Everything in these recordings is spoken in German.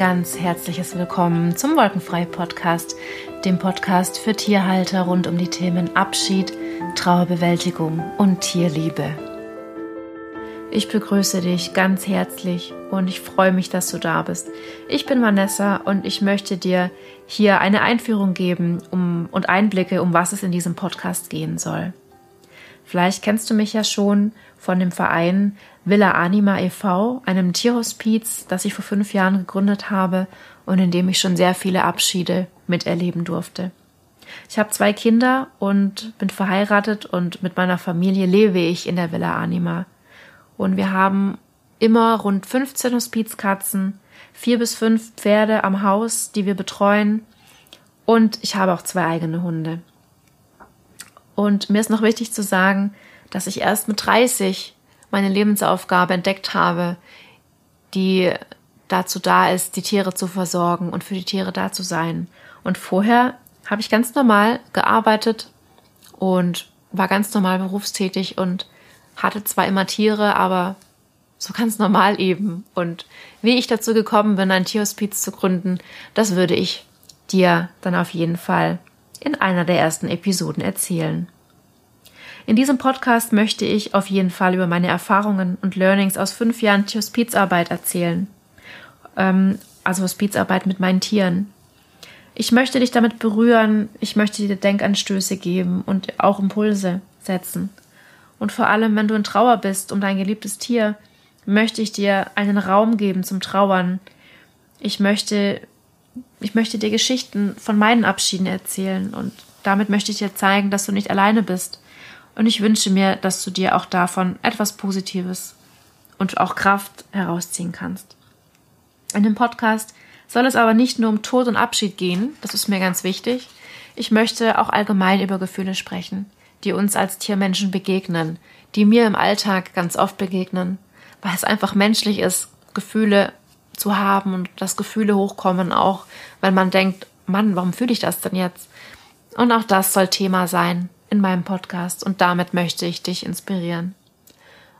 ganz herzliches Willkommen zum Wolkenfrei Podcast, dem Podcast für Tierhalter rund um die Themen Abschied, Trauerbewältigung und Tierliebe. Ich begrüße dich ganz herzlich und ich freue mich, dass du da bist. Ich bin Vanessa und ich möchte dir hier eine Einführung geben um, und Einblicke, um was es in diesem Podcast gehen soll. Vielleicht kennst du mich ja schon von dem Verein Villa Anima e.V., einem Tierhospiz, das ich vor fünf Jahren gegründet habe und in dem ich schon sehr viele Abschiede miterleben durfte. Ich habe zwei Kinder und bin verheiratet und mit meiner Familie lebe ich in der Villa Anima. Und wir haben immer rund 15 Hospizkatzen, vier bis fünf Pferde am Haus, die wir betreuen. Und ich habe auch zwei eigene Hunde. Und mir ist noch wichtig zu sagen, dass ich erst mit 30 meine Lebensaufgabe entdeckt habe, die dazu da ist, die Tiere zu versorgen und für die Tiere da zu sein. Und vorher habe ich ganz normal gearbeitet und war ganz normal berufstätig und hatte zwar immer Tiere, aber so ganz normal eben. Und wie ich dazu gekommen bin, ein Tierhospiz zu gründen, das würde ich dir dann auf jeden Fall in einer der ersten Episoden erzählen. In diesem Podcast möchte ich auf jeden Fall über meine Erfahrungen und Learnings aus fünf Jahren Hospizarbeit erzählen. Ähm, also Hospizarbeit mit meinen Tieren. Ich möchte dich damit berühren, ich möchte dir Denkanstöße geben und auch Impulse setzen. Und vor allem, wenn du in Trauer bist um dein geliebtes Tier, möchte ich dir einen Raum geben zum Trauern. Ich möchte ich möchte dir Geschichten von meinen Abschieden erzählen und damit möchte ich dir zeigen, dass du nicht alleine bist. Und ich wünsche mir, dass du dir auch davon etwas Positives und auch Kraft herausziehen kannst. In dem Podcast soll es aber nicht nur um Tod und Abschied gehen, das ist mir ganz wichtig. Ich möchte auch allgemein über Gefühle sprechen, die uns als Tiermenschen begegnen, die mir im Alltag ganz oft begegnen, weil es einfach menschlich ist, Gefühle zu haben und dass Gefühle hochkommen, auch wenn man denkt, Mann, warum fühle ich das denn jetzt? Und auch das soll Thema sein in meinem Podcast und damit möchte ich dich inspirieren.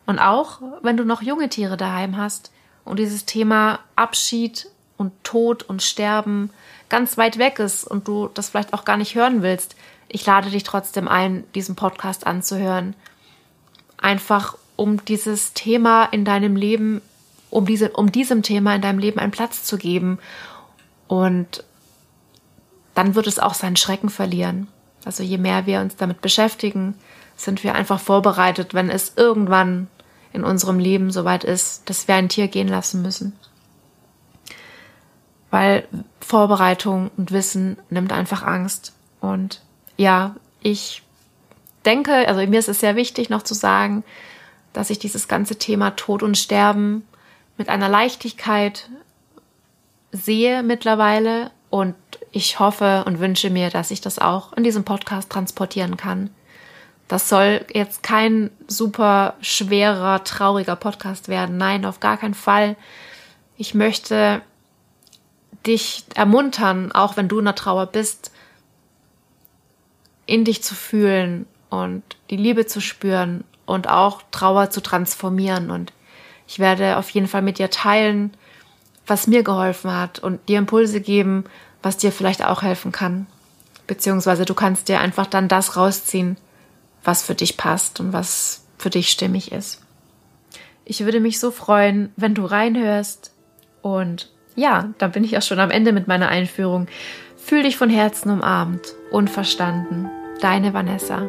Und auch, wenn du noch junge Tiere daheim hast und dieses Thema Abschied und Tod und Sterben ganz weit weg ist und du das vielleicht auch gar nicht hören willst, ich lade dich trotzdem ein, diesen Podcast anzuhören. Einfach um dieses Thema in deinem Leben um, diese, um diesem Thema in deinem Leben einen Platz zu geben. Und dann wird es auch seinen Schrecken verlieren. Also je mehr wir uns damit beschäftigen, sind wir einfach vorbereitet, wenn es irgendwann in unserem Leben soweit ist, dass wir ein Tier gehen lassen müssen. Weil Vorbereitung und Wissen nimmt einfach Angst. Und ja, ich denke, also mir ist es sehr wichtig noch zu sagen, dass ich dieses ganze Thema Tod und Sterben mit einer Leichtigkeit sehe mittlerweile und ich hoffe und wünsche mir, dass ich das auch in diesem Podcast transportieren kann. Das soll jetzt kein super schwerer, trauriger Podcast werden. Nein, auf gar keinen Fall. Ich möchte dich ermuntern, auch wenn du in der Trauer bist, in dich zu fühlen und die Liebe zu spüren und auch Trauer zu transformieren und ich werde auf jeden Fall mit dir teilen, was mir geholfen hat und dir Impulse geben, was dir vielleicht auch helfen kann. Beziehungsweise du kannst dir einfach dann das rausziehen, was für dich passt und was für dich stimmig ist. Ich würde mich so freuen, wenn du reinhörst. Und ja, dann bin ich auch schon am Ende mit meiner Einführung. Fühl dich von Herzen umarmt und verstanden. Deine Vanessa.